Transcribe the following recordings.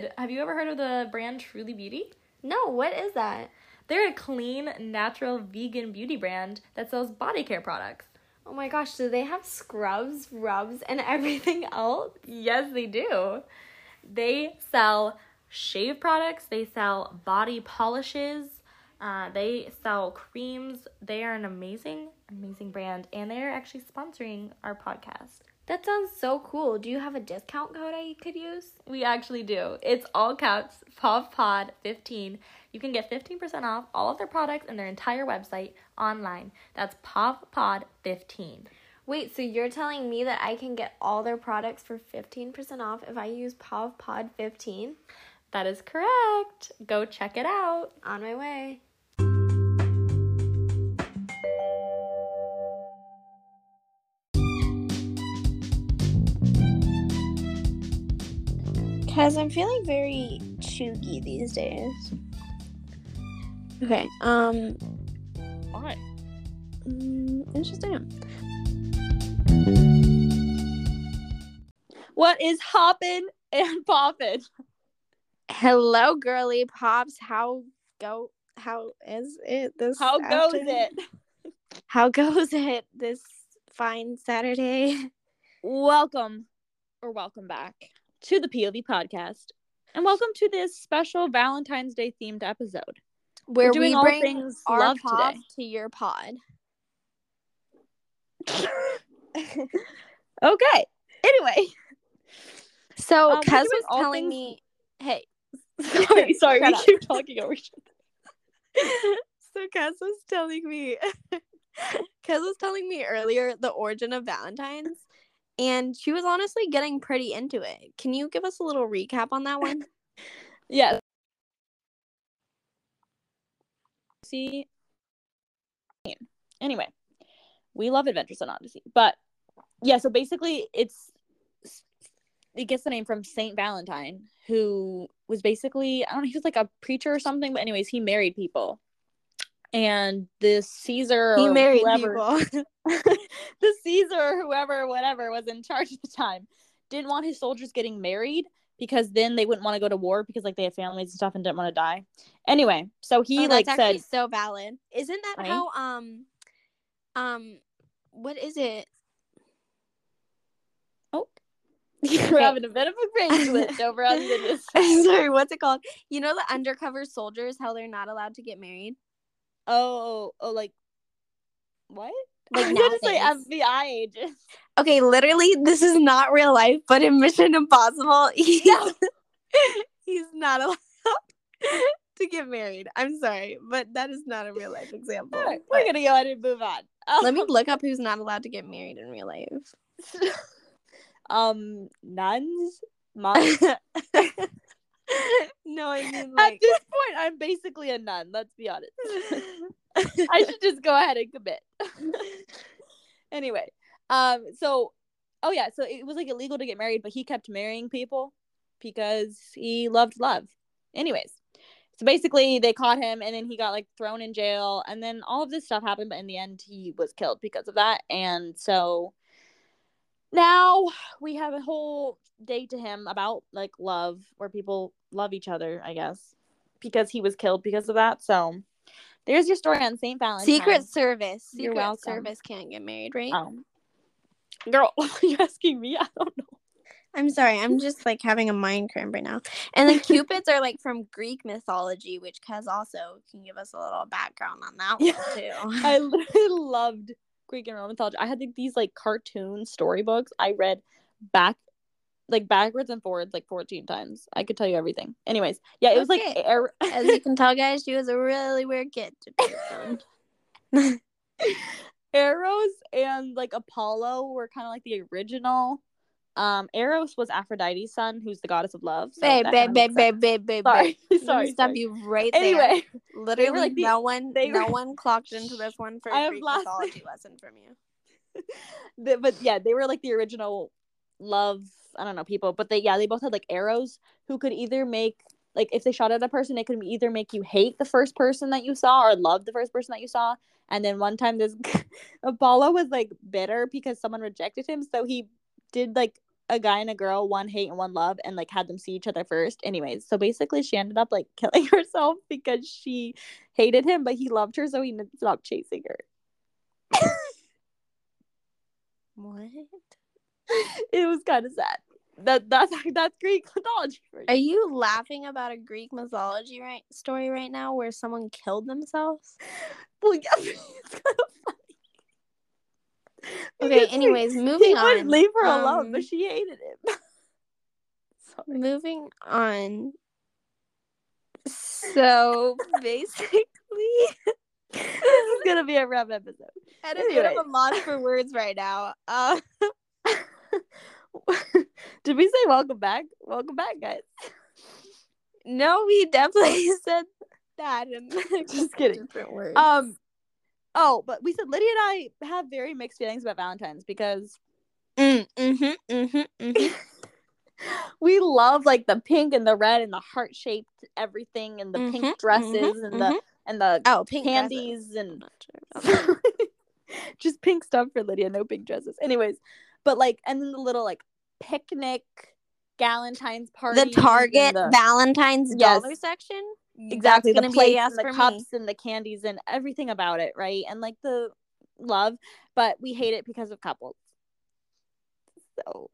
did. Have you ever heard of the brand Truly Beauty? No, what is that? They're a clean, natural, vegan beauty brand that sells body care products. Oh my gosh, do they have scrubs, rubs, and everything else? Yes, they do. They sell shave products, they sell body polishes, uh, they sell creams. They are an amazing, amazing brand, and they are actually sponsoring our podcast. That sounds so cool. Do you have a discount code I could use? We actually do. It's all caps, POVPOD15. You can get 15% off all of their products and their entire website online. That's POVPOD15. Wait, so you're telling me that I can get all their products for 15% off if I use POVPOD15? That is correct. Go check it out. On my way. Cause I'm feeling very chuggy these days. Okay, um. Why? Mm, interesting. What is hoppin' and poppin'? Hello, girly pops. How go? How is it this? How goes it? How goes it this fine Saturday? Welcome or welcome back to the POV podcast. And welcome to this special Valentine's Day themed episode. Where doing we all bring things our love today. to your pod. Okay. Anyway, So Um, Kez was telling things- me, hey, sorry, sorry, we up. keep talking over each other. so Kez was telling me, Kez was telling me earlier the origin of Valentine's, and she was honestly getting pretty into it. Can you give us a little recap on that one? Yes. See. Anyway, we love Adventures in Odyssey, but yeah. So basically, it's it gets the name from Saint Valentine, who was basically I don't know, he was like a preacher or something, but anyways, he married people, and this Caesar he or married whoever, people. the Caesar whoever, whatever, was in charge at the time, didn't want his soldiers getting married because then they wouldn't want to go to war because like they had families and stuff and didn't want to die. Anyway, so he Oh, like said, so valid. Isn't that Right? how um um what is it? Oh, "You're having a bit of a brain glitch over on this." Sorry, what's it called? You know the undercover soldiers, how they're not allowed to get married? Oh, oh, like what? Like I'm gonna say. FBI agents. Okay, literally, this is not real life, but in Mission Impossible, he's, he's not allowed to get married. I'm sorry, but that is not a real life example. All right, we're gonna go ahead and move on. Let me look up who's not allowed to get married in real life. um nuns. Monks. no, I mean At this point, I'm basically a nun. Let's be honest. I should just go ahead and commit. anyway, um, so oh yeah, so it was like illegal to get married, but he kept marrying people because he loved love. Anyways, so basically they caught him and then he got like thrown in jail and then all of this stuff happened, but in the end he was killed because of that. And so now we have a whole day to him about like love where people love each other, I guess, because he was killed because of that. So there's your story on St. Valentine's. Secret Service. You're Secret welcome. Service can't get married, right? Um, girl, are you asking me? I don't know. I'm sorry, I'm just like having a mind cramp right now. And then cupids are like from Greek mythology, which Kez also can give us a little background on that Yeah. one too. I literally loved Greek and Roman mythology. I had like, these like cartoon storybooks I read back like backwards and forwards like 14 times. I could tell you everything. Anyways, yeah, it was like air- As you can tell, guys, she was a really weird kid to be around. Eros and like Apollo were kind of like the original. Um, Eros was Aphrodite's son, who's the goddess of love. so babe, babe, babe, babe, babe, babe. Sorry, babe. Sorry, stop sorry. you right there. Anyway, Literally, like the- no one, no one clocked into this one for I a Greek lost- mythology lesson from you. the, but yeah, they were like the original love. I don't know people, but they yeah they both had like arrows who could either make like if they shot at a person, it could either make you hate the first person that you saw or love the first person that you saw. And then one time, this Apollo was like bitter because someone rejected him, so he did like a guy and a girl, one hate and one love, and like had them see each other first. Anyways, so basically she ended up like killing herself because she hated him, but he loved her, so he stopped chasing her. What? It was kind of sad. That that's that's Greek mythology for Are you. laughing about a Greek mythology right story right now where someone killed themselves? Well, yeah, it's kind of funny. Okay, Because he- anyways, he moving wouldn't on. leave her alone, Um, but she hated him. Sorry. Moving on. So basically, this is gonna be a rough episode. at a bit of Anyway. a loss for words right now. Uh, Did we say welcome back? Welcome back, guys. no, we definitely said that. In Just kidding. Different words. Um. Oh, but we said Lydia and I have very mixed feelings about Valentine's because Mm, mhm, mhm, mhm. we love like the pink and the red and the heart shaped everything and the Mhm, pink dresses mhm, and the and the Oh, pink candies I'm and just pink stuff for Lydia, no pink dresses. Anyways, but like and then the little like picnic Galentine's party. the Target the, Valentine's Yes. dollar section. exactly the gonna be a plates yes and the cups me. and the candies and everything about it, right? And like the love, but we hate it because of couples. So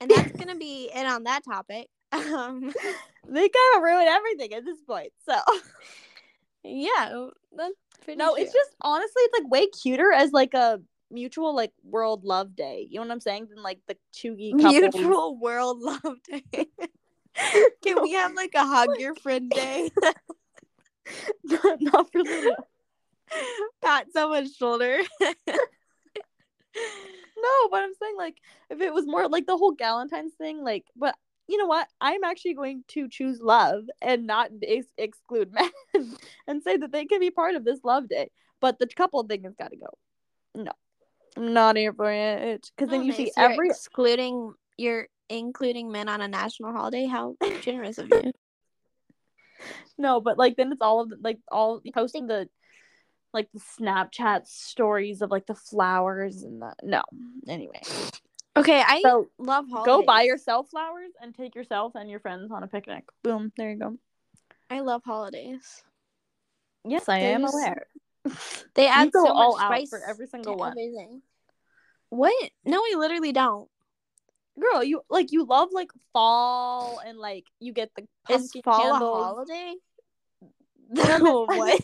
And that's gonna be it on that topic. Um, they kind of ruin everything at this point. So yeah, no, it's just honestly, it's like way cuter as like a mutual like world love day. You know what I'm saying? Than like the chuggy couples. mutual world love day. Can we have like a hug your friend day? not, not for Lydia. Pat someone's shoulder. No, but I'm saying like if it was more like the whole Galentine's thing, like, but you know what? I'm actually going to choose love and not ex- exclude men and say that they can be part of this love day. But the couple thing has got to go. No, not here for it because then Oh, you see. You're every excluding you're including men on a national holiday. How generous of you. no, but like then it's all of the, like all posting the like the Snapchat stories of like the flowers and the no. Anyway, Okay, I so love holidays. go buy yourself flowers and take yourself and your friends on a picnic. Boom, there you go. I love holidays. Yes, I am aware. They add so all much spice for every single one. everything. What? No, we literally don't. Girl, you like you love like fall and like you get the Is fall candles. a holiday? No, I meant- No, what?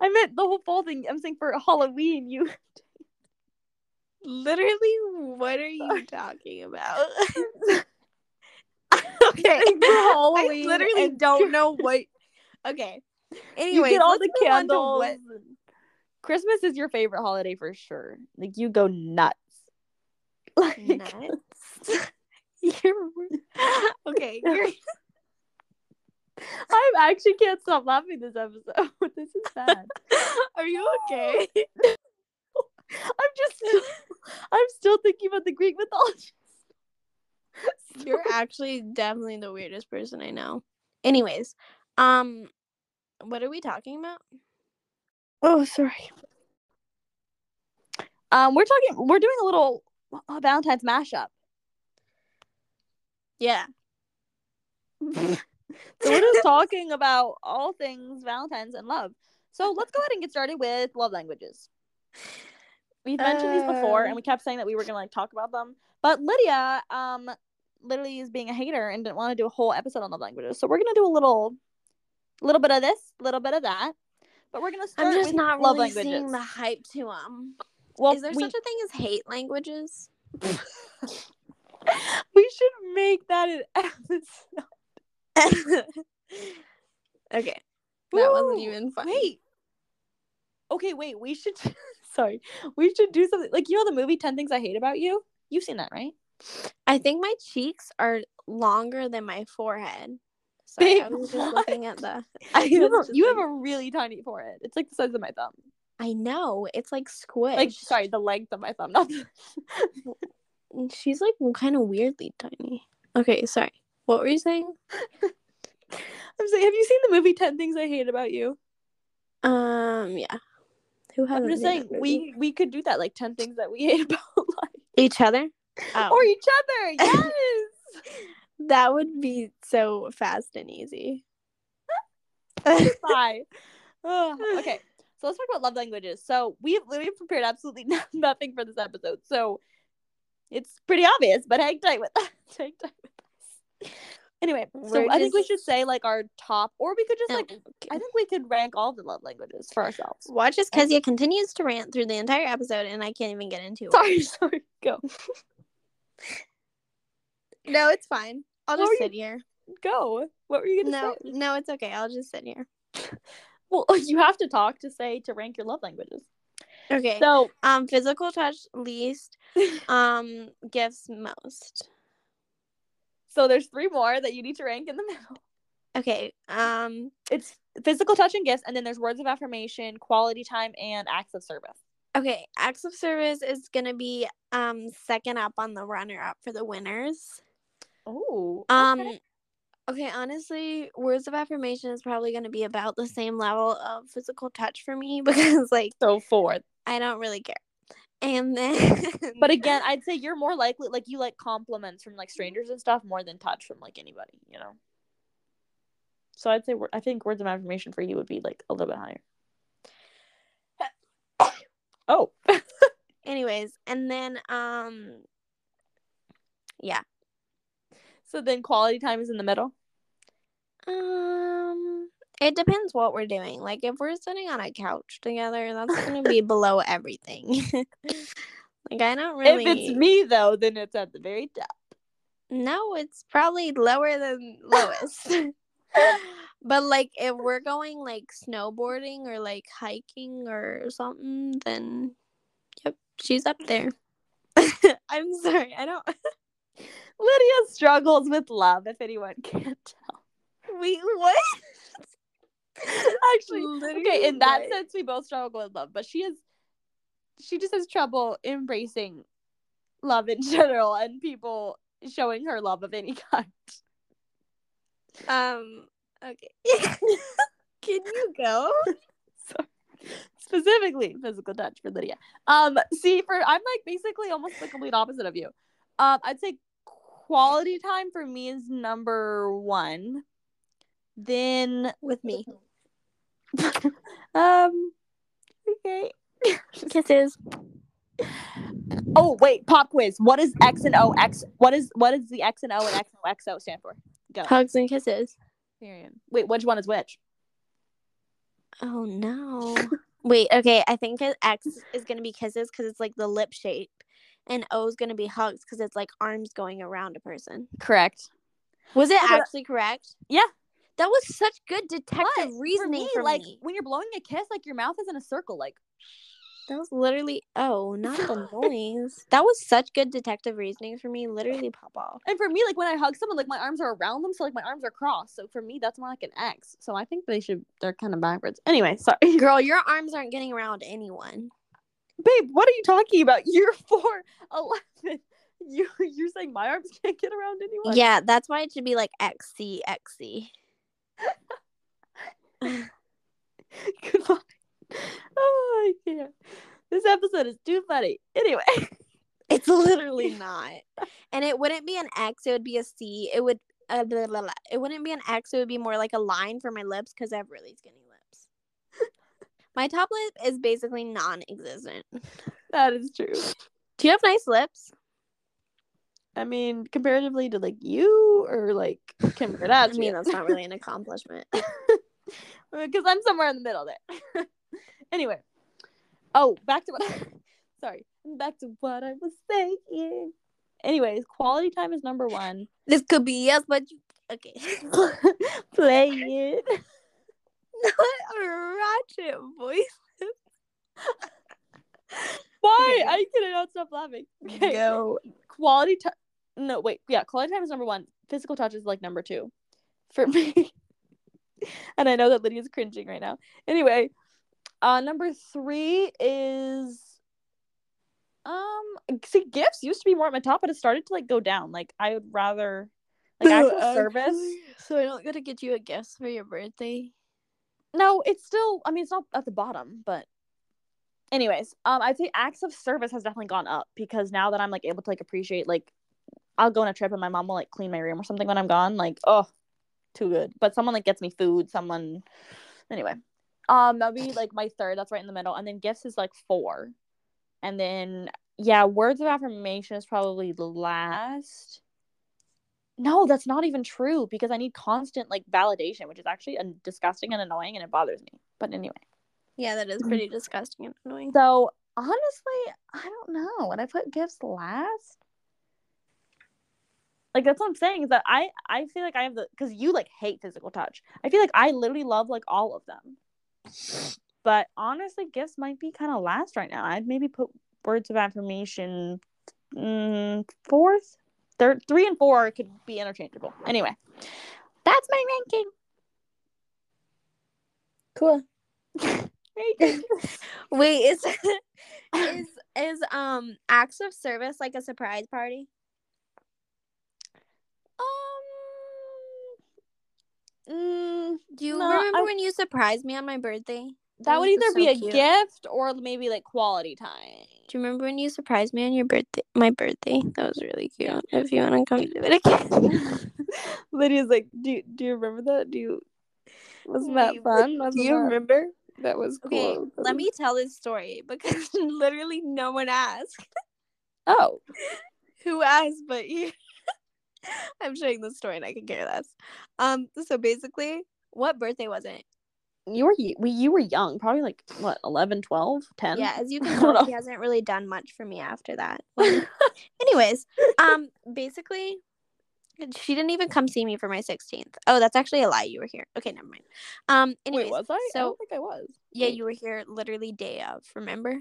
I meant the whole fall thing. I'm saying for Halloween, you Literally, what are you talking about? okay, Halloween. I literally and don't know what. Okay. You Anyway, get all the let's move on to candles. what- Christmas is your favorite holiday for sure. Like you go nuts. Like Nuts. You're okay. You're I actually can't stop laughing this episode. this is bad. Are you okay? I'm just I'm still thinking about the Greek mythology. You're actually definitely the weirdest person I know. Anyways, um, what are we talking about? Oh, sorry. Um, we're talking. We're doing a little uh, Valentine's mashup. Yeah. So we're just talking about all things Valentine's and love. So let's go ahead and get started with love languages. We've mentioned these before, and we kept saying that we were gonna like talk about them. But Lydia, um, literally is being a hater and didn't want to do a whole episode on love languages. So we're gonna do a little, little bit of this, a little bit of that. But we're gonna start I'm just with not love really languages. seeing the hype to them. well, Is there we, such a thing as hate languages? we should make that an episode. okay. That wasn't even funny. Wait. Okay, wait. We should. Sorry, we should do something like you know the movie Ten Things I Hate About You. You've seen that, right? I think my cheeks are longer than my forehead. Sorry, I was just what? looking at the. I You have, a, you have a really tiny forehead. It's like the size of my thumb. I know it's like squished. Like, sorry, the length of my thumb, not the. She's like kind of weirdly tiny. Okay, sorry. What were you saying? I'm saying, have you seen the movie Ten Things I Hate About You? Um, yeah. Who hasn't? I'm just saying we we could do that, like ten things that we hate about life. each other. Oh. or each other. Yes. That would be so fast and easy. Bye. Okay. So let's talk about love languages. So we've we've prepared absolutely nothing for this episode. So it's pretty obvious, but hang tight with us. hang tight with us. Anyway, so We're I think we should say like our top, or we could just like oh, Okay. I think we could rank all the love languages for ourselves. Watch as Kezia continues to rant through the entire episode, and I can't even get into it. Sorry, sorry. Go, No, it's fine. I'll just sit here. go. What were you gonna No, say? no, it's okay. I'll just sit here. Well, you have to talk to say to rank your love languages. Okay. So um, physical touch least. Um, gifts most. so there's three more that you need to rank in the middle. Okay. Um. It's physical touch and gifts, and then there's words of affirmation, quality time, and acts of service. Okay. Acts of service is gonna be um second up on the runner up for the winners. Oh. Um. Okay, honestly, words of affirmation is probably going to be about the same level of physical touch for me because, like, so fourth. I don't really care. And then, But again, I'd say you're more likely like you like compliments from like strangers and stuff more than touch from like anybody, you know. So I'd say I think words of affirmation for you would be like a little bit higher. Oh, anyways, and then, um, yeah, so then quality time is in the middle. um, it depends what we're doing. Like, if we're sitting on a couch together, that's going to be below everything. like, I don't really. If it's me though, then it's at the very top. No, it's probably lower than lowest. but like if we're going like snowboarding or like hiking or something, then yep, she's up there. I'm sorry, I don't Lydia struggles with love. If anyone can't tell. we what? Actually, okay. In that Literally sense, we both struggle with love, but she is. She just has trouble embracing love in general and people showing her love of any kind. Um okay. Can you go? Specifically, physical touch for Lydia. Um, see, for I'm like basically almost the complete opposite of you. Um, I'd say quality time for me is number one. Then, With me. um, okay. Kisses. Oh wait, pop quiz. What is X and O X? What is what is the X and O and X O X O stand for? Go. Hugs and kisses. Marion. Wait, which one is which? Oh no. Wait, okay. I think X is gonna be kisses because it's like the lip shape, and O is gonna be hugs because it's like arms going around a person. Correct. Was it actually correct? Yeah. That was such good detective But reasoning for for like me. when you're blowing a kiss, like your mouth is in a circle, like That was literally oh, not the noise. That was such good detective reasoning for me. Literally pop off. And for me, like when I hug someone, like my arms are around them, so like my arms are crossed. So for me, that's more like an X. So I think they should. They're kind of backwards. Anyway, sorry, Girl, your arms aren't getting around anyone. Babe. What are you talking about? You're four eleven. You you're saying my arms can't get around anyone? Yeah, that's why it should be like XC XC. Goodbye. Oh, I can't. This episode is too funny. Anyway, It's literally not. And it wouldn't be an X, it would be a C. It would uh, blah, blah, blah. it wouldn't be an X, it would be more like a line for my lips because I have really skinny. My top lip is basically non existent. that is true. Do you have nice lips? I mean, comparatively to like you or like Kim I Kardashian. mean, that's not really an accomplishment. because I'm somewhere in the middle there. anyway, oh, back to what. Sorry, back to what I was saying. Anyways, quality time is number one. this could be yes, but you okay. Play it. Not a ratchet voice. Why? Okay. I cannot stop laughing. Okay. Go. Quality time. No, wait. Yeah, quality time is number one. Physical touch is like number two for me. and I know that Lydia's cringing right now. Anyway, uh, number three is um. See, gifts used to be more at my top, but it started to like go down. Like I would rather like actual service. So I don't gotta get you a gift for your birthday. No, it's still. I mean, it's not at the bottom, but anyways, um, I'd say acts of service has definitely gone up because now that I'm like able to like appreciate like, I'll go on a trip and my mom will like clean my room or something when I'm gone. Like, oh, too good. But someone like gets me food. Someone, anyway, um, that'd be like my third. That's right in the middle, and then gifts is like four, and then yeah, words of affirmation is probably the last. No, that's not even true because I need constant like validation, which is actually disgusting and annoying, and it bothers me. But anyway. Yeah, that is pretty disgusting and annoying. So honestly, I don't know. Would I put gifts last? Like that's what I'm saying is that I I feel like I have the because you like hate physical touch. I feel like I literally love like all of them. But honestly, gifts might be kind of last right now. I'd maybe put words of affirmation mm, fourth, third, three and four could be interchangeable. Anyway, that's my ranking. Cool. Wait, is is is um acts of service like a surprise party? Um, mm, Do you No, remember I- when you surprised me on my birthday? That would was either so be a cute. gift or maybe like quality time. Do you remember when you surprised me on your birthday? My birthday. That was really cute. If you want to come do it again. Lydia's like, do you, do you remember that? Do you? Wasn't that Wait, fun? Do Wasn't you that- remember? That was cool. Okay, let me tell this story because literally no one asked. Oh, Who asked but you? I'm sharing the story and I can care less. Um, so basically, what birthday was it? You were we you were young, probably like what 11, 12, 10? Yeah, as you can tell, she know. hasn't really done much for me after that. Well, anyways, um, basically, she didn't even come see me for my 16th. Oh, that's actually a lie. You were here. Okay, never mind. Um, anyways, Wait, was I? I don't think I was. yeah, Wait. you were here literally day of. Remember,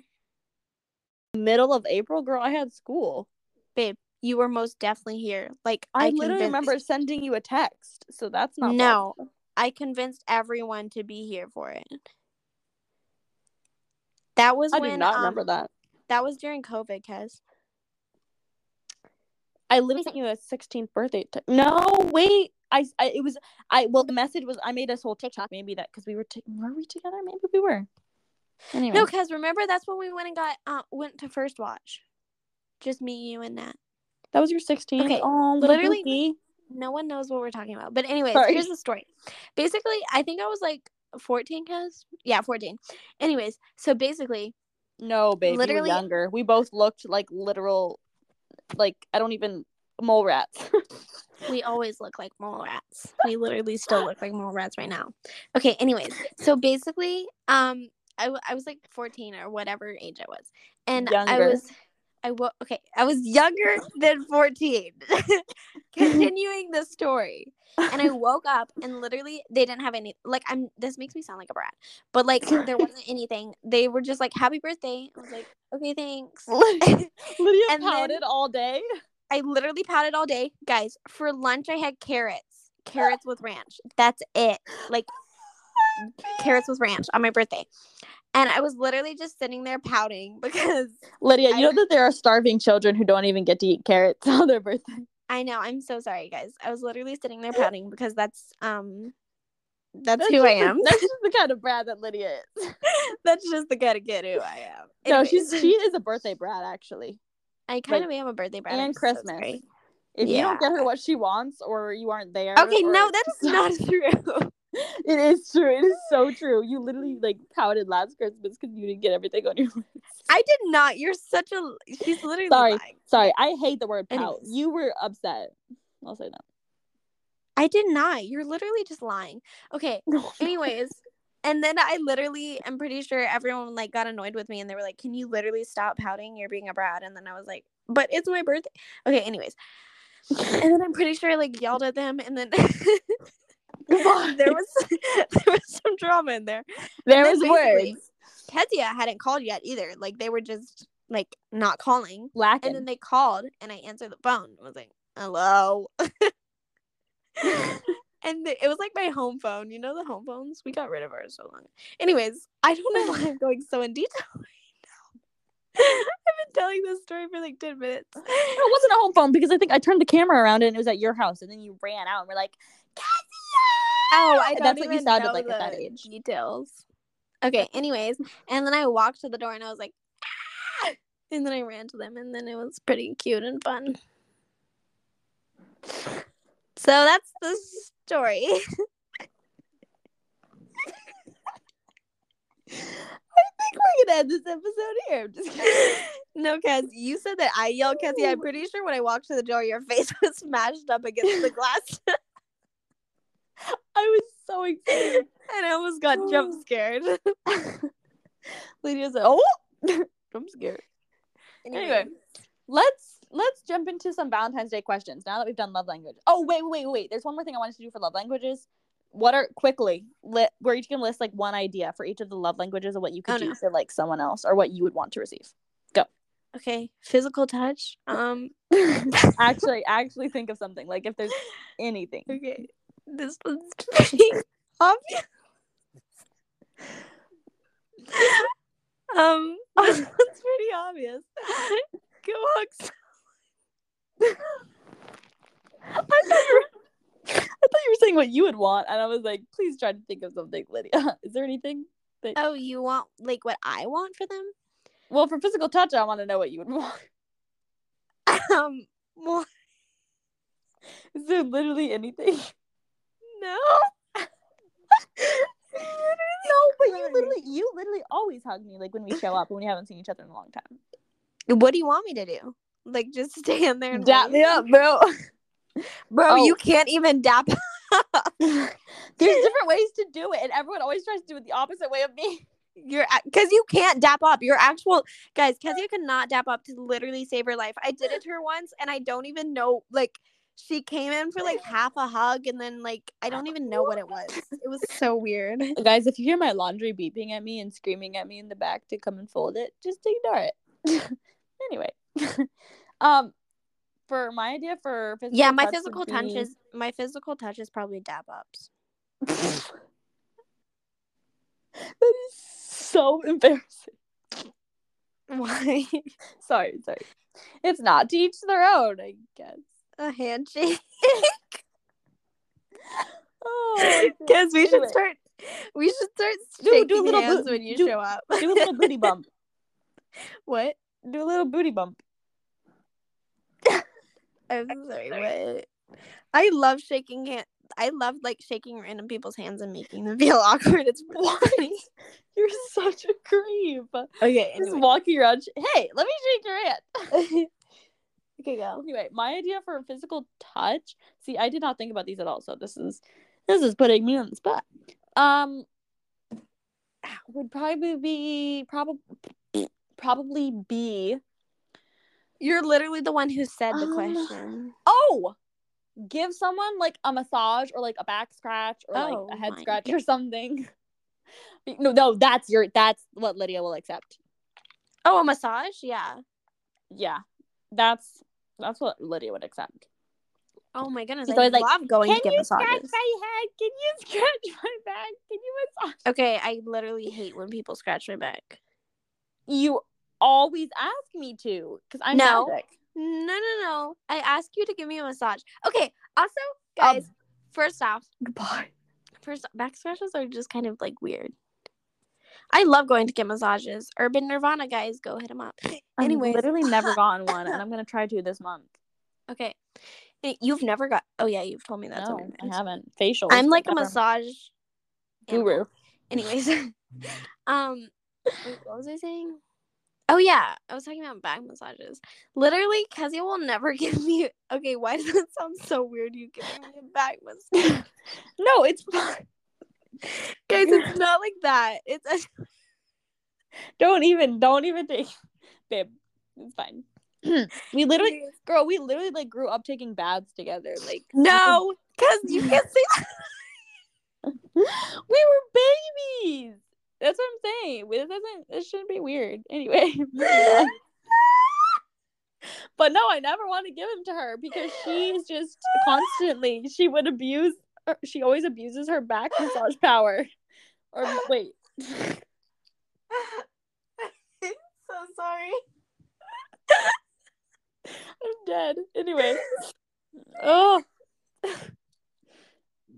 Middle of April, girl. I had school. babe? You were most definitely here. Like I, I, literally convinced- remember sending you a text, so that's not No. possible. I convinced everyone to be here for it. That was when I when do not um, remember that. That was during COVID, Kez. I literally sent you a 16th birthday. Te- no, wait. I, I it was I well the message was I made this whole TikTok maybe that because we were t- were we together maybe we were. Anyway, No, Kez, remember that's when we went and got uh went to first watch. Just me, you, and Nat. that was your 16th. Okay, oh, literally- Dookie. No one knows what we're talking about. But anyways, Sorry. here's the story. Basically, I think I was like 14, cuz. Yeah, 14. Anyways, so basically, No, babe, you Literally- were younger. We both looked like literal, like I don't even mole rats. we always look like mole rats. We literally still look like mole rats right now. Okay, anyways, so basically, um, I, w- I was like 14 or whatever age I was. And I was I wo- okay, I was younger than 14. Continuing the story. And I woke up and literally they didn't have any like I'm this makes me sound like a brat. But like there wasn't anything. They were just like happy birthday. I was like, "Okay, thanks." Lydia And pouted all day. I literally pouted all day. Guys, for lunch I had carrots. Carrots with ranch. That's it. Like carrots with ranch on my birthday. And I was literally just sitting there pouting because Lydia, you know that there are starving children who don't even get to eat carrots on their birthday. I know, I'm so sorry guys. I was literally sitting there pouting because that's um that's That's who I just the- am. That's just the kind of brat that Lydia is. that's just the kind of kid who I am. No, she's she is a birthday brat actually. I kind like, of am a birthday brat. and so Christmas. sorry. If you don't get her what she wants or you aren't there. Okay, or- no, that is not true. It is true. It is so true. You literally like pouted last Christmas because you didn't get everything on your list. I did not. You're such a. She's literally Sorry. lying. Sorry, I hate the word pout. Anyways. You were upset. I'll say that. I did not. You're literally just lying. Okay. Anyways, and then I literally am pretty sure everyone like got annoyed with me and they were like, "Can you literally stop pouting? You're being a brat." And then I was like, "But it's my birthday." Okay. Anyways, and then I'm pretty sure I like yelled at them, and then There was there was some drama in there. there was words Kezia hadn't called yet either. Like they were just like not calling. lacking. And then they called and I answered the phone. I was like, hello. and th- it was like my home phone. You know the home phones? We got rid of ours so long. Anyways, I don't know why I'm going so in detail right now. I've been telling this story for like 10 minutes. No, it wasn't a home phone because I think I turned the camera around and it was at your house, and then you ran out and we're like, Oh, I that's what you sounded like at that age. Details. Okay, anyways, and then I walked to the door and I was like, "Ah!" and then I ran to them, and then it was pretty cute and fun. So that's the story. I think we're gonna end this episode here. I'm just kidding. no, Kaz, you said that I yelled, Cassie. I'm pretty sure when I walked to the door, your face was smashed up against the glass, I was so excited. and I almost got jump scared. Lydia like, "Oh, I'm scared." Anyway, let's let's jump into some Valentine's Day questions now that we've done love language. Oh wait, wait, wait. There's one more thing I wanted to do for love languages. What are quickly? Li- we're each gonna list like one idea for each of the love languages of what you could Oh, do no. for like someone else or what you would want to receive. Go. Okay, physical touch. Um, actually, actually think of something like if there's anything. okay, this one's pretty obvious. um, this one's pretty obvious. Go hug I thought, you were, I thought you were saying what you would want, and I was like, please try to think of something, Lydia. Is there anything? Oh, you want like what I want for them? Well, for physical touch, I want to know what you would want. Um, well, Is there literally anything? No. No, but you literally, you literally always hug me like when we show up and we haven't seen each other in a long time. What do you want me to do? Like just stand there and Dap me up, bro. bro. Oh. You can't even dap. There's different ways to do it, and everyone always tries to do it the opposite way of me. You're because you can't dap up. Your actual guys, Kezia could not dap up to literally save her life. I did it to her once, and I don't even know. Like she came in for like half a hug, and then like I don't even know what it was. It was so weird. Guys, if you hear my laundry beeping at me and screaming at me in the back to come and fold it, just ignore it. anyway, um, for my idea for physical Yeah, my touch physical be- touch is my physical touch is probably dab ups. that is so embarrassing. Why Sorry, sorry. It's not to each their own, I guess. A handshake? Oh, Because we should Anyway. start. We should start Do- do a little hands bo- when you do- show up. do a little booty bump. what? Do a little booty bump. I'm sorry. What? I love shaking hands. I love like shaking random people's hands and making them feel awkward. It's funny. You're such a creep. Okay. Just walking around. sh- Hey, let me shake your hand. Okay, go. Anyway, my idea for a physical touch. See, I did not think about these at all. So this is this is putting me on the spot. Um, would probably be probably probably be You're literally the one who said the Um, question. oh, give someone like a massage or like a back scratch or like Oh a head my scratch or something. No, no, that's your that's what Lydia will accept. Oh, a massage? Yeah. Yeah, that's that's what Lydia would accept. Oh my goodness. She's I always like, love going to give massages. Can get you scratch my head? Can you scratch my back? Can you massage? Okay, I literally hate when people scratch my back. You always ask me to because I'm No. magic. No, no, no. I ask you to give me a massage. Okay. Also, guys, Um, first off, Goodbye. first back scratches are just kind of like weird. I love going to get massages. Urban Nirvana guys, go hit them up. Anyways, I've literally never gotten one, and I'm gonna try to this month. okay. You've never got. Oh yeah, you've told me that. no, I haven't. Facial. I'm like a massage guru. Anyways, um, what was I saying? Oh yeah, I was talking about back massages. Literally, Kezia will never give me. Okay, why does that sound so weird? You giving me a back massage, No, it's fine. Guys? It's not like that. It's a, Don't even. Don't even take, babe. It's fine. we literally, girl, we literally like grew up taking baths together. Like no, because you can't say that. we were babies. That's what I'm saying. This doesn't. This shouldn't be weird. Anyway. but no, I never want to give him to her because she's just constantly. She would abuse. She always abuses her back massage power. Or wait. so sorry. I'm dead. Anyway. Oh.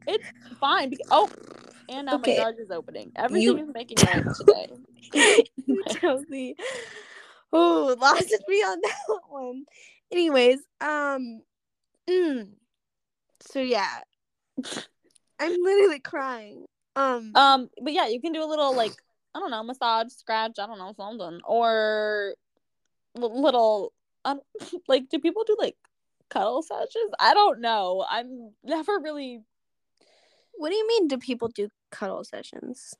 It's fine. Because, oh, And now Okay. my garage is opening. Everything You- is making noise today. totally oh lost me on that one. Anyways, um mm, so yeah. I'm literally crying. Um Um, but yeah, you can do a little like I don't know, massage, scratch, I don't know, something, or little. Um, like, do people do like cuddle sessions? I don't know. I'm never really. what do you mean do people do cuddle sessions?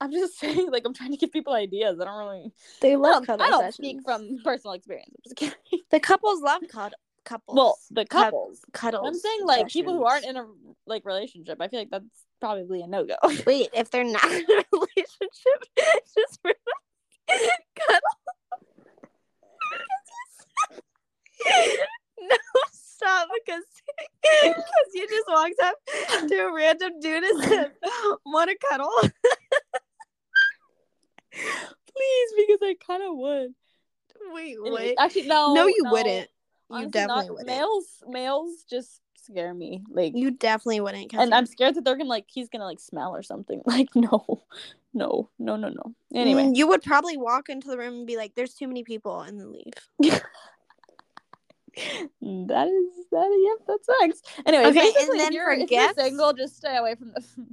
I'm just saying, like, I'm trying to give people ideas. I don't really. They love cuddle I don't sessions. speak from personal experience. I'm just kidding. the couples love cuddle couples. Well, the Cud- couples. cuddles. I'm saying like people who aren't in a like relationship. I feel like that's probably a no go. Wait, if they're not in a relationship, just for cuddle. no, stop because because you just walked up to a random dude and said, "Want to cuddle?" Please, because I kind of would. Wait, wait. Actually, no. no, you wouldn't. You Honestly, definitely not. wouldn't. Males, males just scare me. Like, You definitely wouldn't. and I'm scared that they're gonna like he's gonna like smell or something. Like, no, no, no, no, no. Anyway, Mm, you would probably walk into the room and be like, "There's too many people," and then leave. that is that. Yep, that sucks. Anyway, Okay, and then if you're, for if you're single, just stay away from the.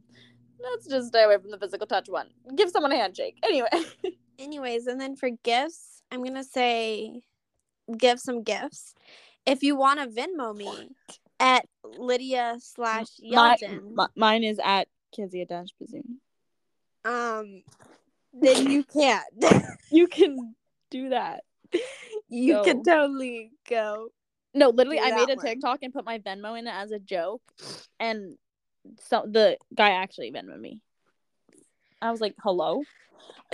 Let's just stay away from the physical touch one. Give someone a handshake. Anyway. Anyways, and then for gifts, I'm gonna say give some gifts. If you want to Venmo me at Lydia slash My, Yeldon, mine is at Kezia Dash Bazoon. um, then you can't. You can do that. you Go. can totally go. No, literally, I made a one. TikTok and put my Venmo in it as a joke, and so the guy actually Venmoed me. I was like, "Hello,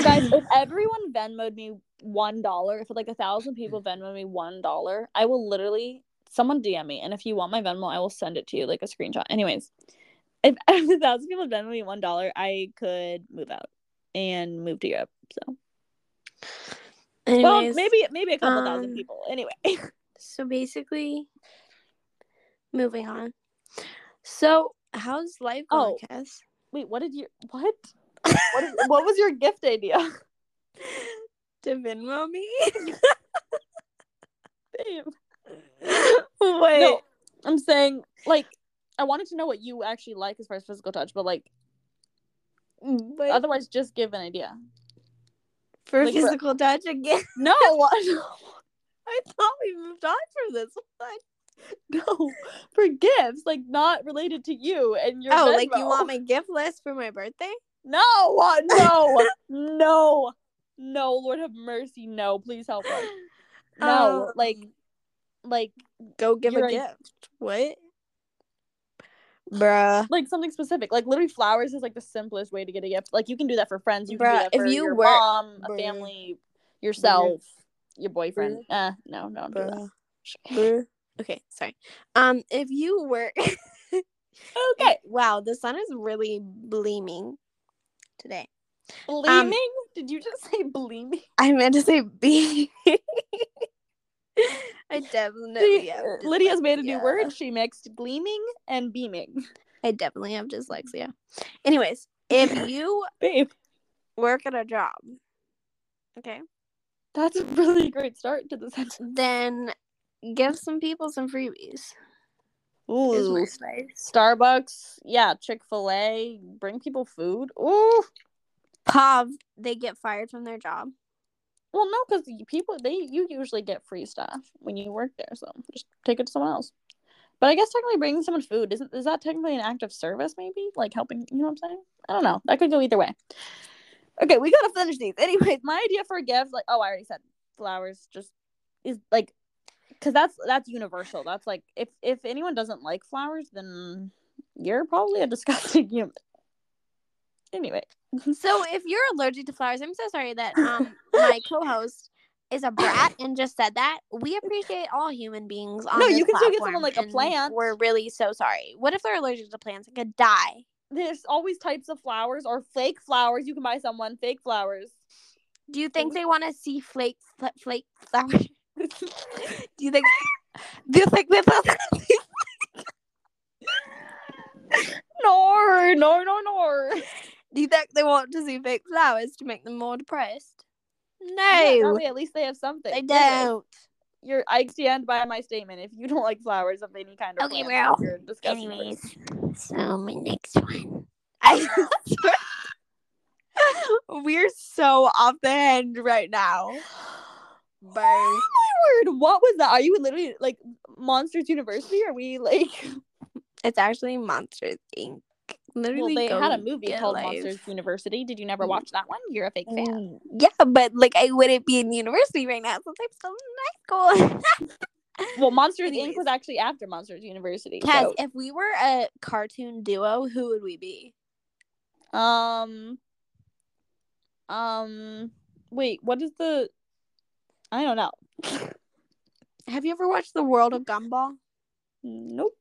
guys! if everyone Venmoed me one dollar, if like a thousand people Venmoed me one dollar, I will literally someone DM me, and if you want my Venmo, I will send it to you like a screenshot. Anyways, if a thousand people Venmo me one dollar, I could move out and move to Europe. So, well, maybe maybe a couple thousand um, people. Anyway, So basically, moving on. So how's life going, Oh. Wait, what did you what? What, is, what was your gift idea? To Venmo me? Babe. Wait. No, I'm saying like I wanted to know what you actually like as far as physical touch, but like But otherwise, just give an idea. for like, for- physical touch again. No, I thought we moved on from this one. no, for gifts like not related to you and your. Oh, like you want my gift list for my birthday? No, uh, no, no, no. Lord have mercy. No, please help us. No, Um, like, like, go give a gift. What? Bruh. like something specific. Like literally, flowers is like the simplest way to get a gift. Like you can do that for friends. You can Bruh, do that if for you your work- mom, a family, yourself, your boyfriend. Uh, no, no, don't do that. Bruh. Bruh. Okay, sorry. Um, if you work Okay, wow, the sun is really gleaming today. Um, bleaming? Did you just say bleaming? I meant to say B. I definitely have uh, Lydia's made a new word. She mixed gleaming and beaming. I definitely have dyslexia. Anyways, if you Babe, work at a job, okay, that's a really great start to the sentence. then give some people some freebies. Ooh. Starbucks, yeah, Chick Fil A, bring people food. Ooh, Pav, they get fired from their job. well, no, because people they you usually get free stuff when you work there, so just take it to someone else. But I guess technically bringing someone food isn't is that technically an act of service? Maybe like helping. You know what I'm saying? I don't know. That could go either way. Okay, we gotta finish these. Anyways, my idea for a gift, like oh, I already said flowers, just is like because that's that's universal. That's like if if anyone doesn't like flowers, then you're probably a disgusting human. Anyway, So if you're allergic to flowers, I'm so sorry that um my co-host is a brat and just said that. We appreciate all human beings on No, you can still get someone, like, a plant. We're really so sorry. What if they're allergic to plants and could die? there's always types of flowers or fake flowers. You can buy someone fake flowers. Do you think they want to see flake fl- flake flowers? Do you think? Do you think they? no, no, no, no. Do you think they want to see fake flowers to make them more depressed? No, way at least they have something. they don't. You're. I stand by my statement. If you don't like flowers of any kind of Okay, plants, well, you're disgusting. Anyways, person. so my next one. I We're so off the hand right now. Burn. Oh my word! What was that? Are you literally like Monsters University? Are we like? It's actually Monsters Inc. Literally, Well, they had a movie called life. Monsters University. Did you never Mm. watch that one? You're a fake fan. Mm, Yeah, but like I wouldn't be in university right now since I'm still in high school. Well, Monsters Inc. Was actually after Monsters University. Kaz, so- if we were a cartoon duo, who would we be? Um. Um. Wait. What is the? I don't know. Have you ever watched The World of Gumball? Nope.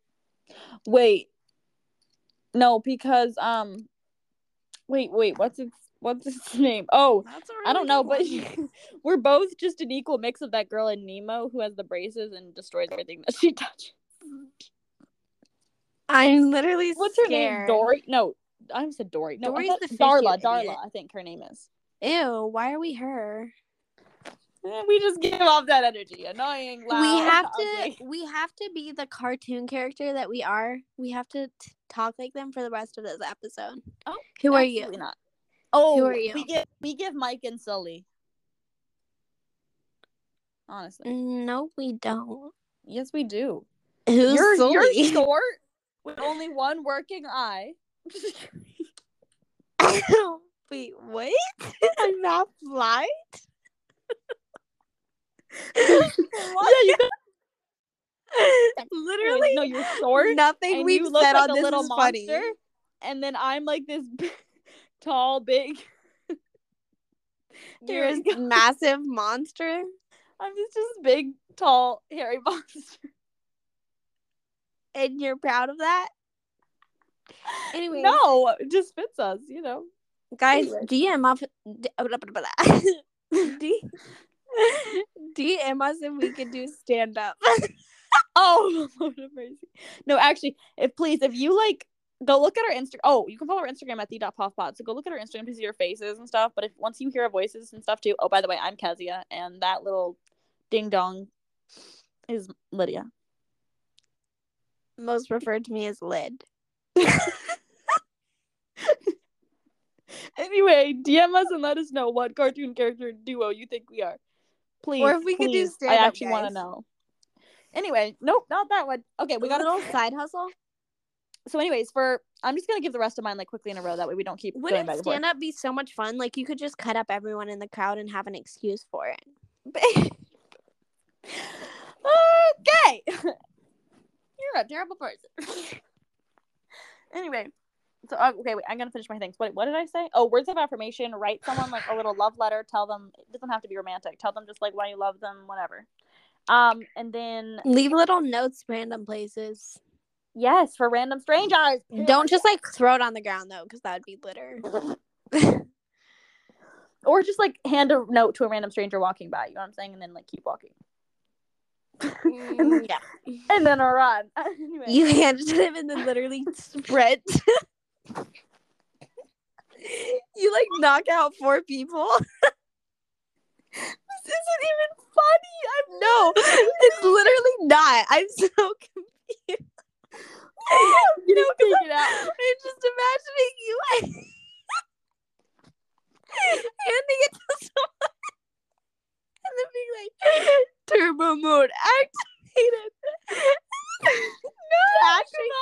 Wait. No, because um. Wait, wait. What's its What's its name? Oh, That's I don't know, but we're both just an equal mix of that girl in Nemo who has the braces and destroys everything that she touches. I'm literally What's her name? Dory? No, I said Dory. No, Dory's the Darla. Darla, idiot. I think her name is. Ew, why are we her? Eh, We just give off that energy. Annoying, loud. we have to ugly. we have to be the cartoon character that we are. We have to t- talk like them for the rest of this episode. Oh, Who are you? Not. Oh, who are you? We give we give Mike and Sully. Honestly, No, we don't. yes, we do. Who's you're Sully? you're short with only one working eye. Wait, what? I'm not blind. yeah, you got Literally, no, you're short. nothing and we've said like on this little is funny. and then I'm like this tall, big. You're massive monster. I'm just this big, tall, hairy monster. and you're proud of that. Anyway, No, it just fits us, you know. guys, Anyway. DM off. D- DM us if we could do stand up. Oh, Lord of mercy. No, actually, if please, if you like, go look at our Instagram. Oh, you can follow our Instagram at the the.puffpod. So go look at our Instagram to see your faces and stuff. But if once you hear our voices and stuff too. Oh, by the way, I'm Kezia, and that little ding dong is Lydia. Most referred to me as Lid. Anyway, DM us and let us know what cartoon character duo you think we are. Please. Or if we could do please. I actually want to know. Anyway, nope, not that one. Okay, we got a little side hustle. So, anyways, for I'm just gonna give the rest of mine like quickly in a row. That way we don't keep going Wouldn't stand up be so much fun? Like you could just cut up everyone in the crowd and have an excuse for it. okay. You're a terrible person. anyway, so uh, okay, wait, I'm gonna finish my things. What what did I say? Oh, words of affirmation. Write someone like a little love letter. Tell them it doesn't have to be romantic. Tell them just like why you love them, whatever. Um, and then Leave little notes random places. yes, for random strangers. Don't just like throw it on the ground though, because that would be litter. or just like hand a note to a random stranger walking by. You know what I'm saying? And then like keep walking. Mm, yeah. And then run. anyway. You hand it to him and then literally sprint. you like knock out four people. This isn't even funny. I'm No, it's literally not. I'm so confused. you know, No, it out. I'm just imagining you like handing it to someone and then being like, turbo mode activated. no, dashing,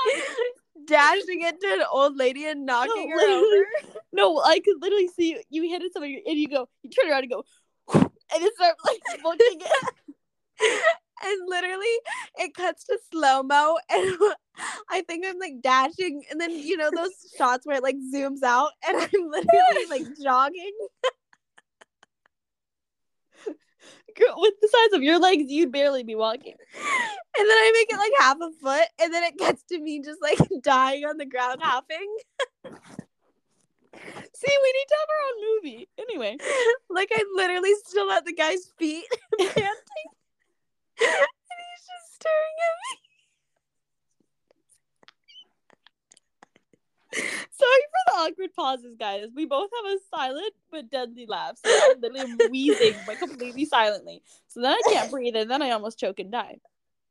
dashing it to an old lady and knocking her literally. over. No, I could literally see you, you hit it somebody and you go, you turn around and go, and it starts like booking it. And literally, it cuts to slow mo, and I think I'm like dashing, and then you know those shots where it like zooms out, and I'm literally like jogging. Girl, with the size of your legs, you'd barely be walking. And then I make it like half a foot, and then it gets to me just like dying on the ground, hopping. See, we need to have our own movie. Anyway, Like I'm literally still at the guy's feet, panting, and he's just staring at me. Sorry for the awkward pauses, guys. We both have a silent but deadly laugh. So I literally wheezing but completely silently. So then I can't breathe and then I almost choke and die.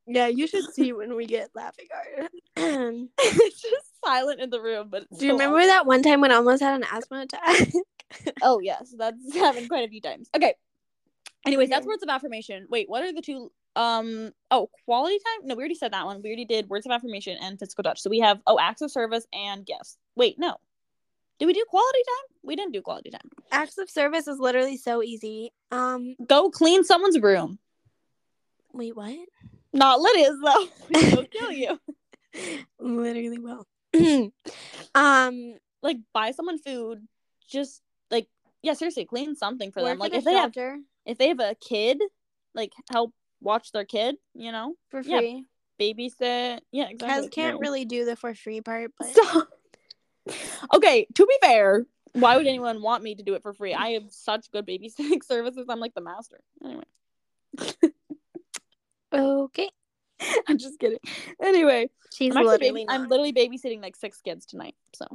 Yeah, you should see when we get laughing hard. it's just silent in the room, but Do you so remember that one time when I almost had an asthma attack? Oh yes, that's happened quite a few times. Okay. Anyways, that's words of affirmation. Wait, what are the two? Um. Oh, quality time. No, we already said that one. We already did words of affirmation and physical touch. So we have oh acts of service and gifts. Wait, no. Did we do quality time? We didn't do quality time. Acts of service is literally so easy. Um, Go clean someone's room. wait, what? Not Lydia's though. She'll kill you. literally will. um, Like buy someone food. Just like yeah, seriously, clean something for them. Like if they have shelter if they have a kid, like help watch their kid. You know, for yeah, free. babysit. Yeah, exactly. Can't No. really do the for free part, but Stop. okay, to be fair, why would anyone want me to do it for free? I have such good babysitting services. I'm like the master. Anyway, okay. I'm just kidding. Anyway, She's I'm, literally baby- I'm literally babysitting like six kids tonight. So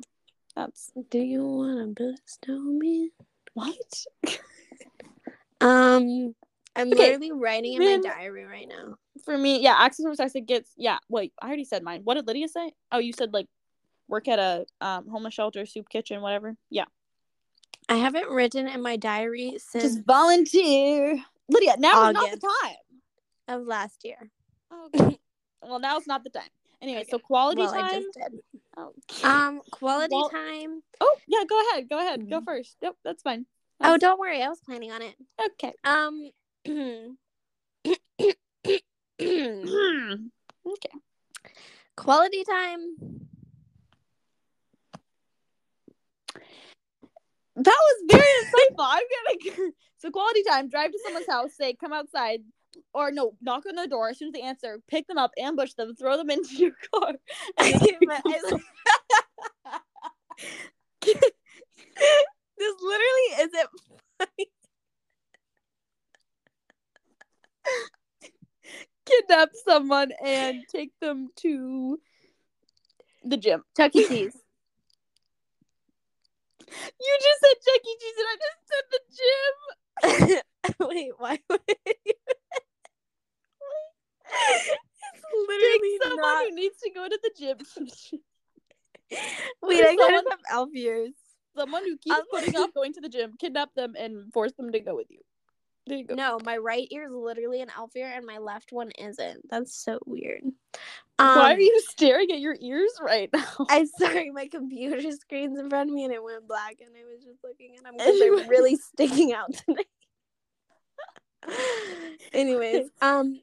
that's Do you want to build a snowman? what? Um, I'm Okay, literally writing in then- my diary right now. For me, yeah, access I said gets yeah. Wait, I already said mine. What did Lydia say? Oh, you said like work at a um homeless shelter, soup kitchen, whatever. Yeah, I haven't written in my diary since just volunteer. Lydia, now is not the time. Of last year. Okay. well, now it's not the time. Anyway, so quality well, time. Okay. Um, quality Well- time. oh, yeah, go ahead. Go ahead. Go first. Yep, that's fine. Oh, don't worry. I was planning on it. Okay. Um. okay. quality time. That was very insightful. I'm gonna so quality time. Drive to someone's house. Say, come outside, or no, knock on their door. As soon as they answer, pick them up, ambush them, throw them into your car. and then- But I- this literally isn't funny. kidnap someone and take them to the gym. Chuck E. Cheese. You just said Chuck E. Cheese, and I just said the gym. Wait, why would you? It's literally Take someone not. who needs to go to the gym. Wait, I someone- have elf ears. someone who keeps Um, putting off going to the gym, kidnap them and force them to go with you. There you go. No, my right ear is literally an elf ear, and my left one isn't. That's so weird. Why Um, are you staring at your ears right now? I'm sorry, my computer screen's in front of me and it went black, and I was just looking at them because they're really sticking out tonight. Anyways, um,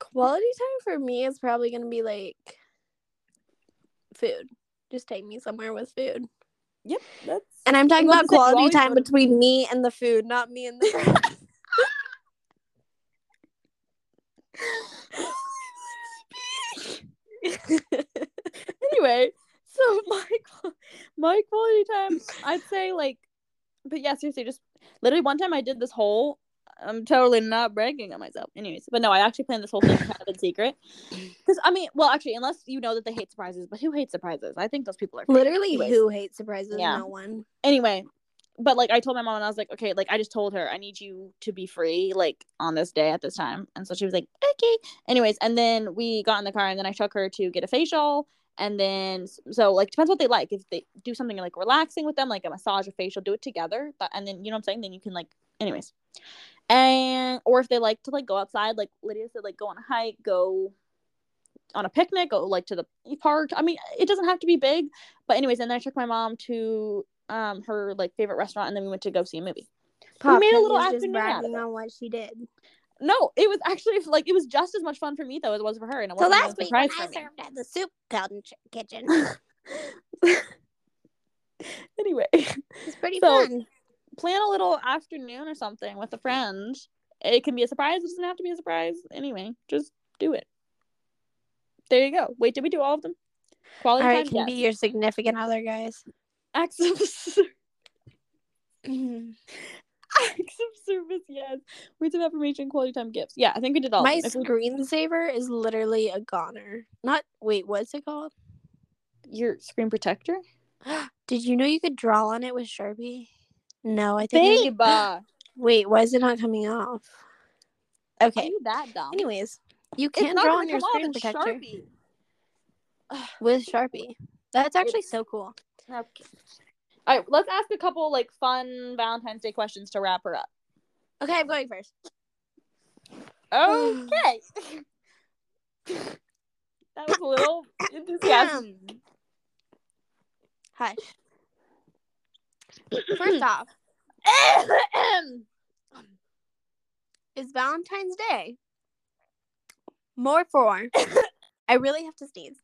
quality time for me is probably gonna be like food. Just take me somewhere with food, yep, that's and I'm talking about you quality time between me and the food, not me and the anyway, so my my quality time, I'd say like, but yeah, seriously, just literally one time I did this whole. I'm totally not bragging on myself, anyways. But no, I actually planned this whole thing kind of in secret. Because I mean, well, actually, unless you know that they hate surprises, but who hates surprises? I think those people are. Literally, Anyways. who hates surprises? Yeah. No one. anyway but like i told my mom and i was like okay like i just told her i need you to be free like on this day at this time and so she was like okay anyways and then we got in the car and then i took her to get a facial and then so like depends what they like if they do something like relaxing with them like a massage or facial do it together but, and then you know what i'm saying then you can like anyways and or if they like to like go outside like lydia said like go on a hike go on a picnic go like to the park i mean it doesn't have to be big but anyways and then i took my mom to um her like favorite restaurant and then we went to go see a movie Pop made a little afternoon out of it. on what she did. no it was actually like it was just as much fun for me though as it was for her and it So wasn't last week when I for me. served at the soup kitchen, anyway it's pretty So- fun. Plan a little afternoon or something with a friend it can be a surprise it doesn't have to be a surprise anyway just do it there you go wait did we do all of them quality All right, time can yes. be your significant other, guys. acts of acts of service yes words of affirmation quality time gifts yeah i think we did all of them. We- screensaver is literally a goner. Not wait, what's it called? your screen protector Did you know you could draw on it with Sharpie? No, I think. you Babe, could- Wait, why is it not coming off? are Okay. you that dumb? Anyways, you can not draw gonna on your screen protector Sharpie. with Sharpie. That's actually It's- so cool. Okay. All right, let's ask a couple like fun Valentine's Day questions to wrap her up. Okay, I'm going first. Okay. that was a little enthusiastic. Hush. First off, is Valentine's Day more for? I really have to sneeze.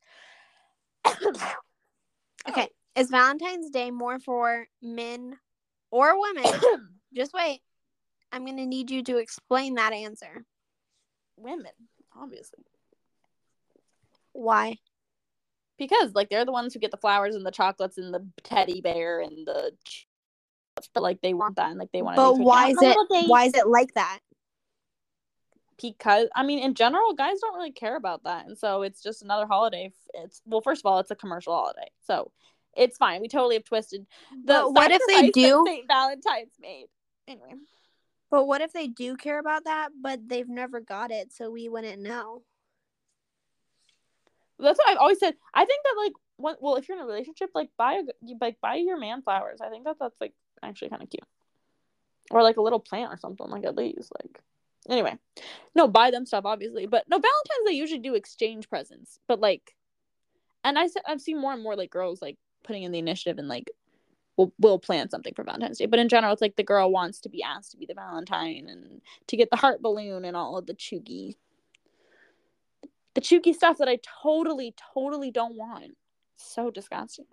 Okay, is Valentine's Day more for men or women? Just wait. I'm going to need you to explain that answer. Women, obviously, Why? because like they're the ones who get the flowers and the chocolates and the teddy bear and the. But like they want that and like they want. It. But why is it why is it like that? because I mean, in general, guys don't really care about that, and so it's just another holiday. It's well, first of all, it's a commercial holiday, so it's fine. We totally have twisted the. But what if they do? Saint Valentine's made anyway. But what if they do care about that, but they've never got it, so we wouldn't know? That's what I've always said. I think that like, what, well, if you're in a relationship, like buy a, you like buy your man flowers. I think that that's like actually kind of cute, or like a little plant or something like at least like. Anyway, no, buy them stuff obviously, but no Valentine's they usually do exchange presents, but like, and I I've seen more and more like girls like putting in the initiative and like will will plan something for Valentine's Day, but in general it's like the girl wants to be asked to be the Valentine and to get the heart balloon and all of the chuggy the chooky stuff that I totally, totally don't want. So disgusting.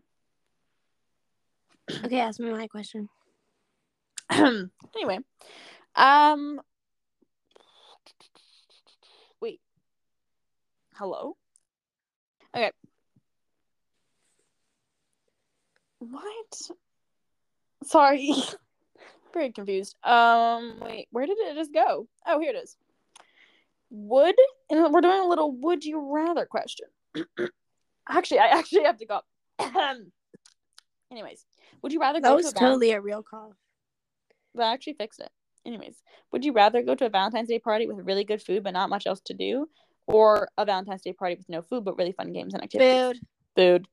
Okay, ask me my question. anyway, um, wait, hello. Okay. What? Sorry, very confused. Um, wait, where did it just go? Oh, here it is. Would and we're doing a little would you rather question. actually, I actually have to go. Anyways, would you rather That go was to a val- totally a real cough. I actually fixed it. Anyways, would you rather go to a Valentine's Day party with really good food but not much else to do, or a Valentine's Day party with no food but really fun games and activities? Food. Food.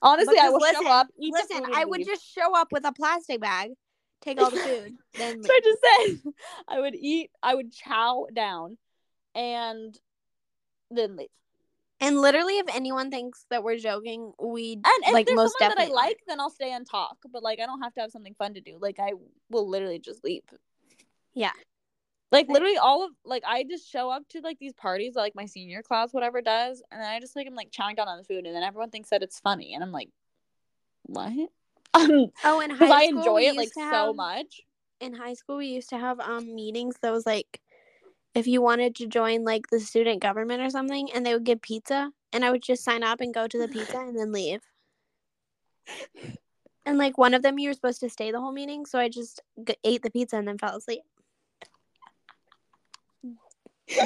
Honestly, I Because will listen, show up. Listen, I would leave. just show up with a plastic bag, take all the food, then So I just said I would eat. I would chow down, and then leave. And literally, if anyone thinks that we're joking, we And if like there's most someone that I definitely like, then I'll stay and talk. But like, I don't have to have something fun to do. Like, I will literally just leave. Yeah. Like literally all of like I just show up to like these parties that, like my senior class whatever does and then I just like I'm like chowing down on the food and then everyone thinks that it's funny and I'm like what um Oh, in high because I enjoy it like so have- much in high school we used to have um meetings that was like if you wanted to join like the student government or something and they would give pizza and I would just sign up and go to the pizza and then leave. And like one of them you were supposed to stay the whole meeting, so I just g- ate the pizza and then fell asleep.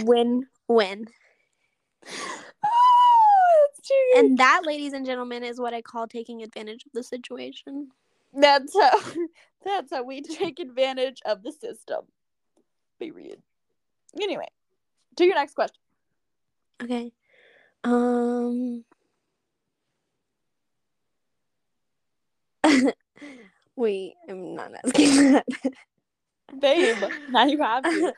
Win win. Ah, that's true And that ladies and gentlemen is what I call taking advantage of the situation. that's how that's how we take advantage of the system period anyway to your next question Okay. Um Wait, I'm not asking that. babe now you have to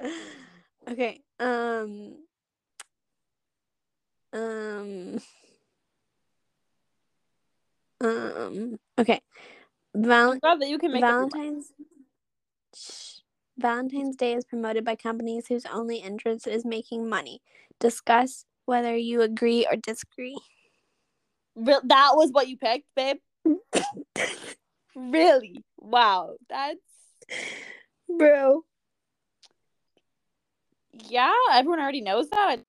okay. Um. Um. Um. Okay. Val- I'm glad that you can make up your mind. Valentine's. Valentine's Day is promoted by companies whose only interest is making money. Discuss whether you agree or disagree. Real- that was what you picked babe really wow that's Bro. yeah everyone already knows that it's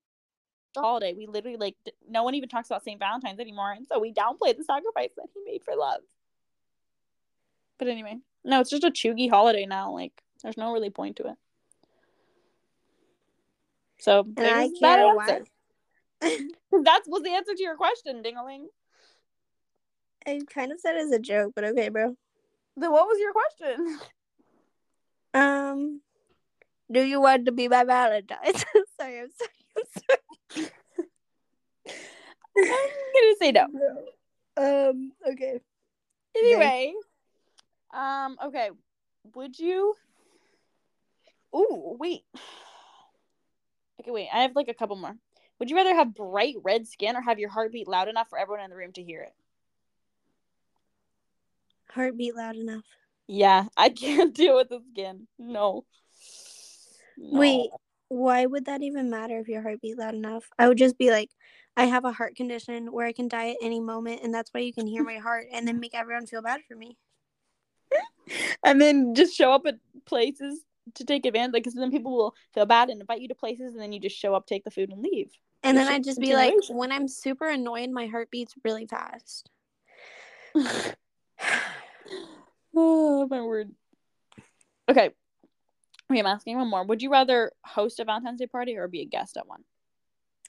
a holiday we literally like d- no one even talks about st valentine's anymore and so we downplay the sacrifice that he made for love but anyway no it's just a chuggy holiday now like there's no really point to it so And there's I that answer. that was the answer to your question dingaling I kind of said it as a joke, but okay, bro. Then what was your question? Um, do you want to be my Valentine's? sorry, I'm sorry. I'm sorry. I'm gonna say no. sorry. Um, okay. Anyway, um, okay. Would you? Ooh, wait. Okay, wait. I have like a couple more. Would you rather have bright red skin or have your heartbeat loud enough for everyone in the room to hear it? Heartbeat loud enough. Yeah, I can't deal with the skin. No. No. Wait, why would that even matter if your heart beat loud enough? I would just be like, I have a heart condition where I can die at any moment, and that's why you can hear my heart and then make everyone feel bad for me. and then just show up at places to take advantage because then people will feel bad and invite you to places and then you just show up take the food and leave. And then I'd just just be like, when I'm super annoyed, my heart beats really fast. oh my word. Okay. Okay i'm asking one more. Would you rather host a valentine's day party or be a guest at one?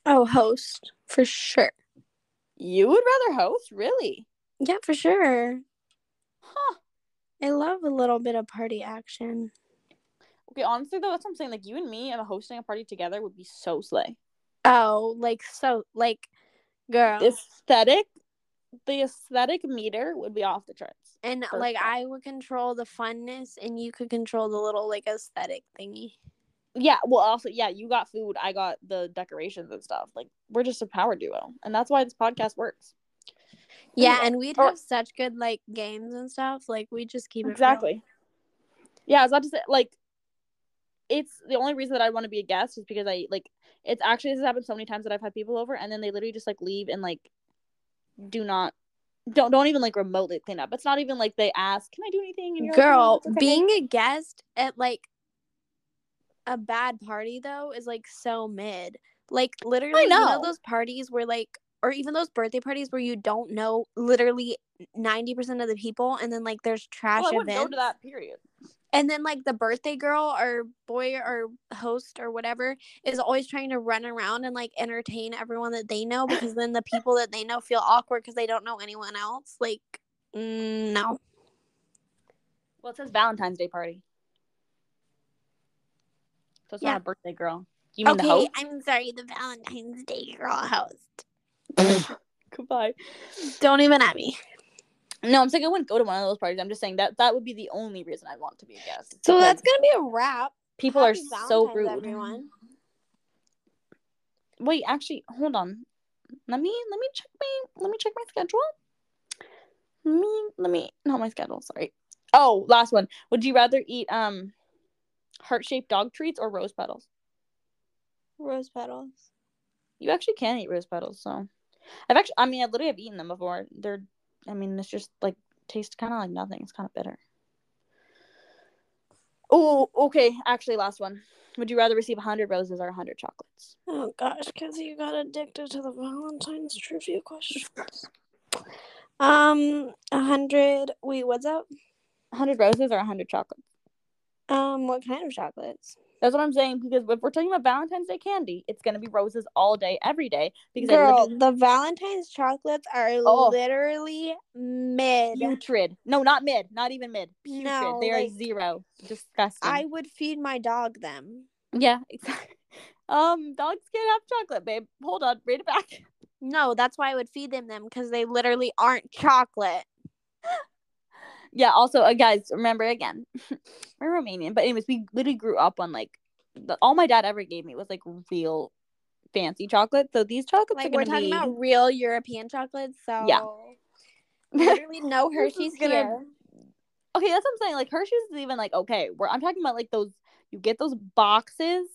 Oh, host for sure. you would rather host? Really? Yeah, for sure. huh. I love a little bit of party action. Okay honestly though that's what i'm saying like you and me and hosting a party together would be so slay Oh, like so, like, girl. aesthetic the aesthetic meter would be off the charts and perfect. like I would control the funness, and you could control the little like aesthetic thingy. Yeah, well, also, yeah, you got food, I got the decorations and stuff. Like, we're just a power duo, and that's why this podcast works. Yeah, Anyway, and we'd have such good like games and stuff. Like we just keep it real. Exactly. Yeah, I was about to say, like, it's the only reason that I want to be a guest is because I like. It's actually this has happened so many times that I've had people over, and then they literally just like leave and like, do not, don't don't even like remotely clean up. It's not even like they ask, "Can I do anything?" You're like, Girl, okay." being a guest at like a bad party though is like so mid. Like literally, I know know. those parties where like, or even those birthday parties where you don't know literally ninety percent of the people, and then like there's trash well, I events. go to that period. And then like the birthday girl or boy or host or whatever is always trying to run around and like entertain everyone that they know because then the people that they know feel awkward because they don't know anyone else. Like, mm, no. Well, it says Valentine's Day party, so it's Yeah. not a birthday girl. You mean the Okay, host? I'm sorry, the Valentine's Day girl host. Goodbye. Don't even at me. No, I'm saying I wouldn't go to one of those parties. I'm just saying that that would be the only reason I'd want to be a guest. So that's gonna be a wrap. people Happy are so rude. everyone. Wait, actually, hold on. Let me let me check my let me check my schedule. Let me let me not my schedule. Sorry. Oh, last one. Would you rather eat um heart shaped dog treats or rose petals? Rose petals. You actually can eat rose petals. So I've actually I mean I literally have eaten them before. They're I mean it's just like tastes kind of like nothing. It's kind of bitter. Oh, okay. Actually, last one. Would you rather receive 100 roses or 100 chocolates? Oh gosh, because you got addicted to the Valentine's trivia questions. Um, a hundred. Wait, what's up? 100 roses or 100 chocolates? Um, what kind of chocolates? That's what I'm saying because if we're talking about Valentine's Day candy, it's going to be roses all day, every day. Because Girl, the Valentine's chocolates are Oh. literally mid. putrid. No, not mid. Not even mid. Putrid. No, they are zero. Disgusting. I would feed my dog them. Yeah, exactly. Um, dogs can't have chocolate, babe. Hold on, read it back. No, that's why I would feed them them because they literally aren't chocolate. Yeah. Also, uh, guys, remember again, we're Romanian, but anyways, we literally grew up on like the, all my dad ever gave me was like real fancy chocolate. So these chocolates Like are we're talking be about real European chocolates, so Yeah. literally no Hershey's gonna- here. okay. That's what I'm saying. Like Hershey's is even like okay. Where I'm talking about like those you get those boxes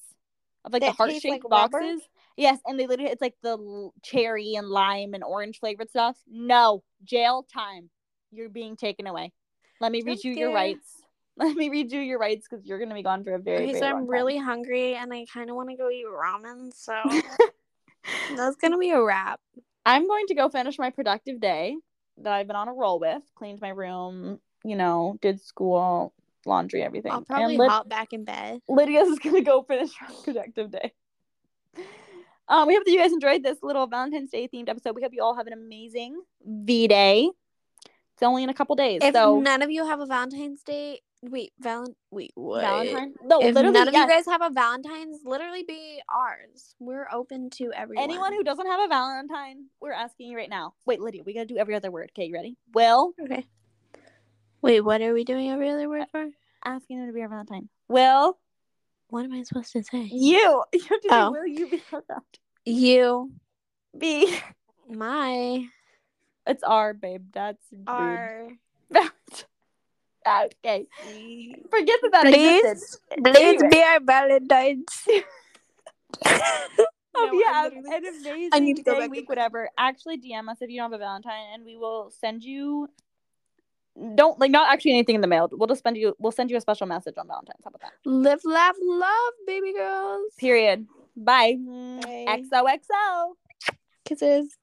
of like the heart shaped like rubber? boxes. Yes, and they literally it's like the l- cherry and lime and orange flavored stuff. No, jail time. You're being taken away. Let me read you your rights. Let me read you your rights because you're gonna be gone for a very, Okay, very so I'm time. really hungry and I kind of want to go eat ramen. So that's gonna be a wrap. I'm going to go finish my productive day that I've been on a roll with. Cleaned my room, you know, did school, laundry, everything. I'll probably and Lyd- hop back in bed. Lydia's gonna go finish her productive day. Um, we hope that you guys enjoyed this little Valentine's Day themed episode. We hope you all have an amazing V Day. It's only in a couple days. If so none of you have a Valentine's Day, wait, Valent, wait, what? Valentine. No, If literally, none of yes. you guys have a Valentine's, literally be ours. We're open to everyone. Anyone who doesn't have a Valentine, we're asking you right now. Wait, Lydia, we gotta do every other word. Okay, you ready? Will okay. Wait, what are we doing every other word for? asking them to be our Valentine. Will What am I supposed to say? you? You have to say, Oh. will you be? You, Be. my, It's our babe. That's rude. our. okay. Forget that that Please, existed. please Anyway. be our Valentine's. Hope No, you I'm have an amazing I need to go day, back week, and- whatever. Actually, DM us if you don't have a Valentine, and we will send you. Don't like not actually anything in the mail. We'll just send you. We'll send you a special message on Valentine's. How about that? Live, laugh, love, baby girls. Period. Bye. Bye. XOXO. Kisses.